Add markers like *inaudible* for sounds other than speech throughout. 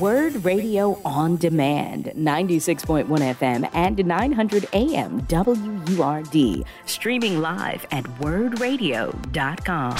Word Radio on Demand, 96.1 FM and 900 AM WURD. Streaming live at wurdradio.com.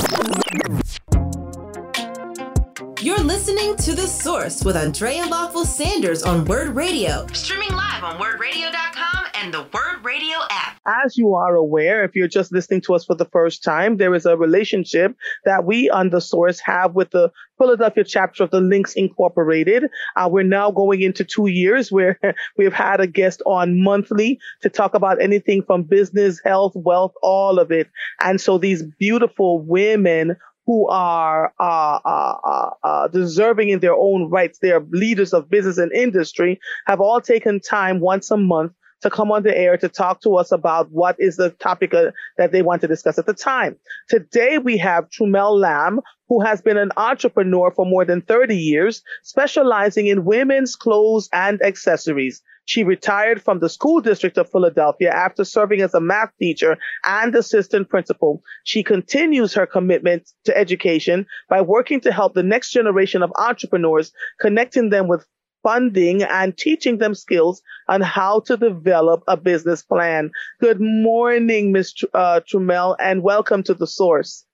You're listening to The Source with Andrea Lawful Sanders on Word Radio. Streaming live on wurdradio.com and the Word Radio app. As you are aware, if you're just listening to us for the first time, there is a relationship that we on The Source have with the Philadelphia chapter of the Links Incorporated. Uh, we're now going into two years where *laughs* we've had a guest on monthly to talk about anything from business, health, wealth, all of it. And so these beautiful women who are uh, uh, uh, uh, deserving in their own rights. They are leaders of business and industry, have all taken time once a month to come on the air to talk to us about what is the topic uh, that they want to discuss at the time. Today we have Trumell Lamb, who has been an entrepreneur for more than 30 years, specializing in women's clothes and accessories. She retired from the school district of Philadelphia after serving as a math teacher and assistant principal. She continues her commitment to education by working to help the next generation of entrepreneurs, connecting them with funding and teaching them skills on how to develop a business plan. Good morning, Ms. Tr- uh, Trumell, and welcome to the source.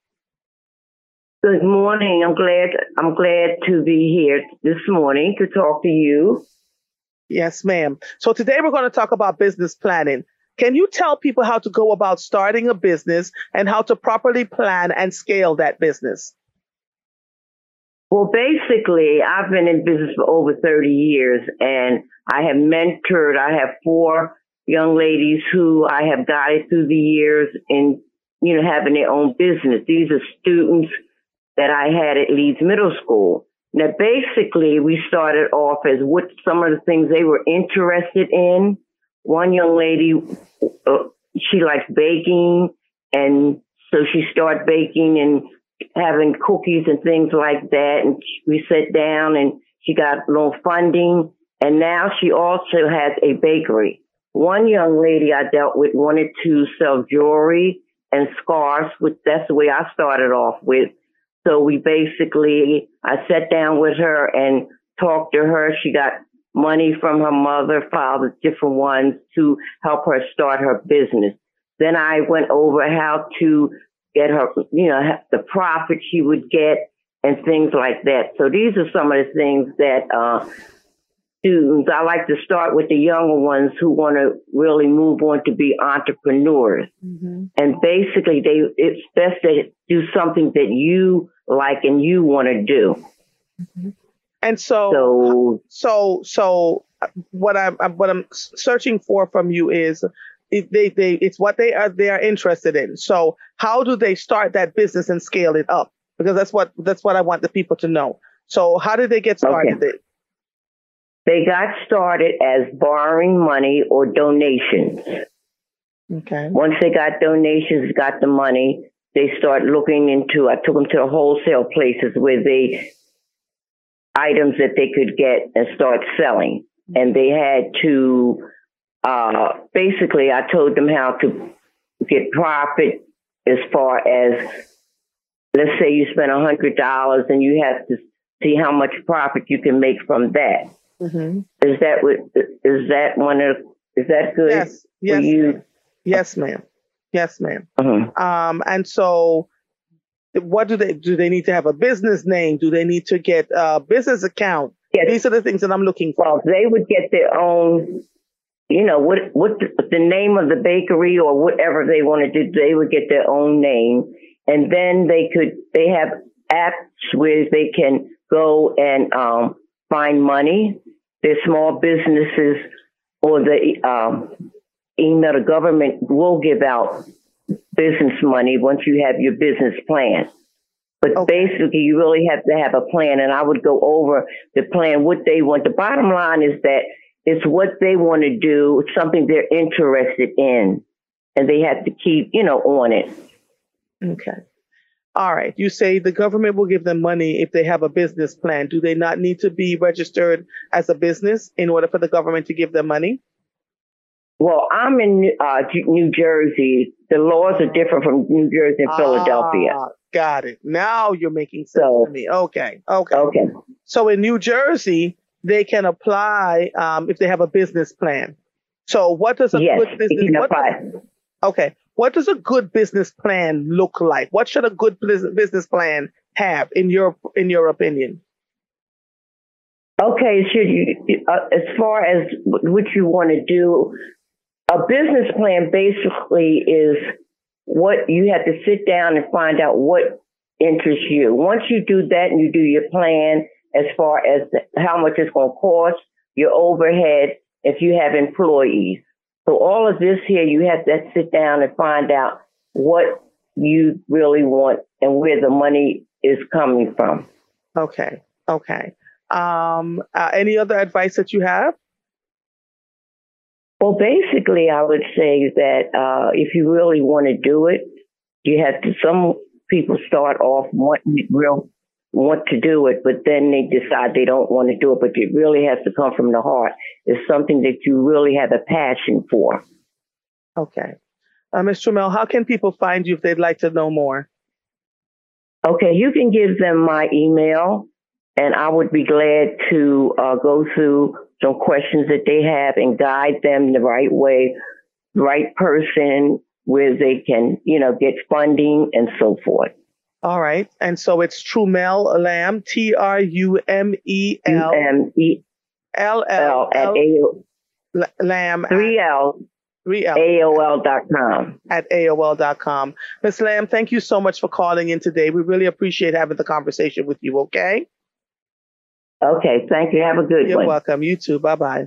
Good morning. I'm glad I'm glad to be here this morning to talk to you. Yes, ma'am. So today we're going to talk about business planning. Can you tell people how to go about starting a business and how to properly plan and scale that business? Well, basically, I've been in business for over 30 years and I have mentored, I have four young ladies who I have guided through the years in, you know, having their own business. These are students that I had at Leeds Middle School. Now, basically, we started off as what some of the things they were interested in. One young lady, uh, she likes baking, and so she started baking and having cookies and things like that. And we sat down, and she got little funding, and now she also has a bakery. One young lady I dealt with wanted to sell jewelry and scarves, which that's the way I started off with. So we basically, I sat down with her and talked to her. She got money from her mother, father, different ones to help her start her business. Then I went over how to get her, you know, the profit she would get and things like that. So these are some of the things that, uh, students, I like to start with the younger ones who want to really move on to be entrepreneurs. Mm-hmm. And basically they, it's best to do something that you like and you want to do. Mm-hmm. And so, so, so, so what I'm, what I'm searching for from you is it, they, they, it's what they are, they are interested in. So how do they start that business and scale it up? Because that's what, that's what I want the people to know. So how did they get started? Okay. They got started as borrowing money or donations. Okay. Once they got donations, got the money, they start looking into, I took them to the wholesale places where they, items that they could get and start selling. And they had to, uh, basically I told them how to get profit as far as, let's say you spend a hundred dollars and you have to see how much profit you can make from that. Mm-hmm. Is that what, is that one of, is that good yes. Yes, for you? Ma'am. Yes, ma'am. Yes, madam uh-huh. Um, and so what do they do? They need to have a business name. Do they need to get a business account? Yes. These are the things that I'm looking for. Well, they would get their own, you know, what, what the, the name of the bakery or whatever they want to do, they would get their own name. And then they could, they have apps where they can go and, um, find money. There's small businesses or the, um, email, the government will give out business money once you have your business plan. But okay. basically, you really have to have a plan. And I would go over the plan, what they want. The bottom line is that it's what they want to do, something they're interested in, and they have to keep, you know, on it. Okay. All right. You say the government will give them money if they have a business plan. Do they not need to be registered as a business in order for the government to give them money? Well, I'm in uh, New Jersey. The laws are different from New Jersey and ah, Philadelphia. Got it. Now you're making sense so, to me. Okay. Okay. Okay. So in New Jersey, they can apply um, if they have a business plan. So, what does a yes, good business? What does, okay, what does a good business plan look like? What should a good business plan have, in your in your opinion? Okay, should you, uh, as far as what you want to do, a business plan basically is what you have to sit down and find out what interests you. Once you do that and you do your plan as far as how much it's going to cost, your overhead, if you have employees. So all of this here, you have to sit down and find out what you really want and where the money is coming from. Okay. Okay. Um, uh, any other advice that you have? Well, basically, I would say that uh, if you really want to do it, you have to. Some people start off wanting it real want to do it, but then they decide they don't want to do it. But it really has to come from the heart. It's something that you really have a passion for. Okay. Uh, Ms. How can people find you if they'd like to know more? Okay, you can give them my email, and I would be glad to uh, go through some questions that they have and guide them the right way, right person, where they can, you know, get funding and so forth. All right. And so it's Trumell Lamb, T R U M E L M E L L at A Lamb. Three L. Three L. AOL.com. At AOL.com. Miss Lamb, thank you so much for calling in today. We really appreciate having the conversation with you, okay? Okay. Thank you. Have a good You're one. You're welcome. You too. Bye bye.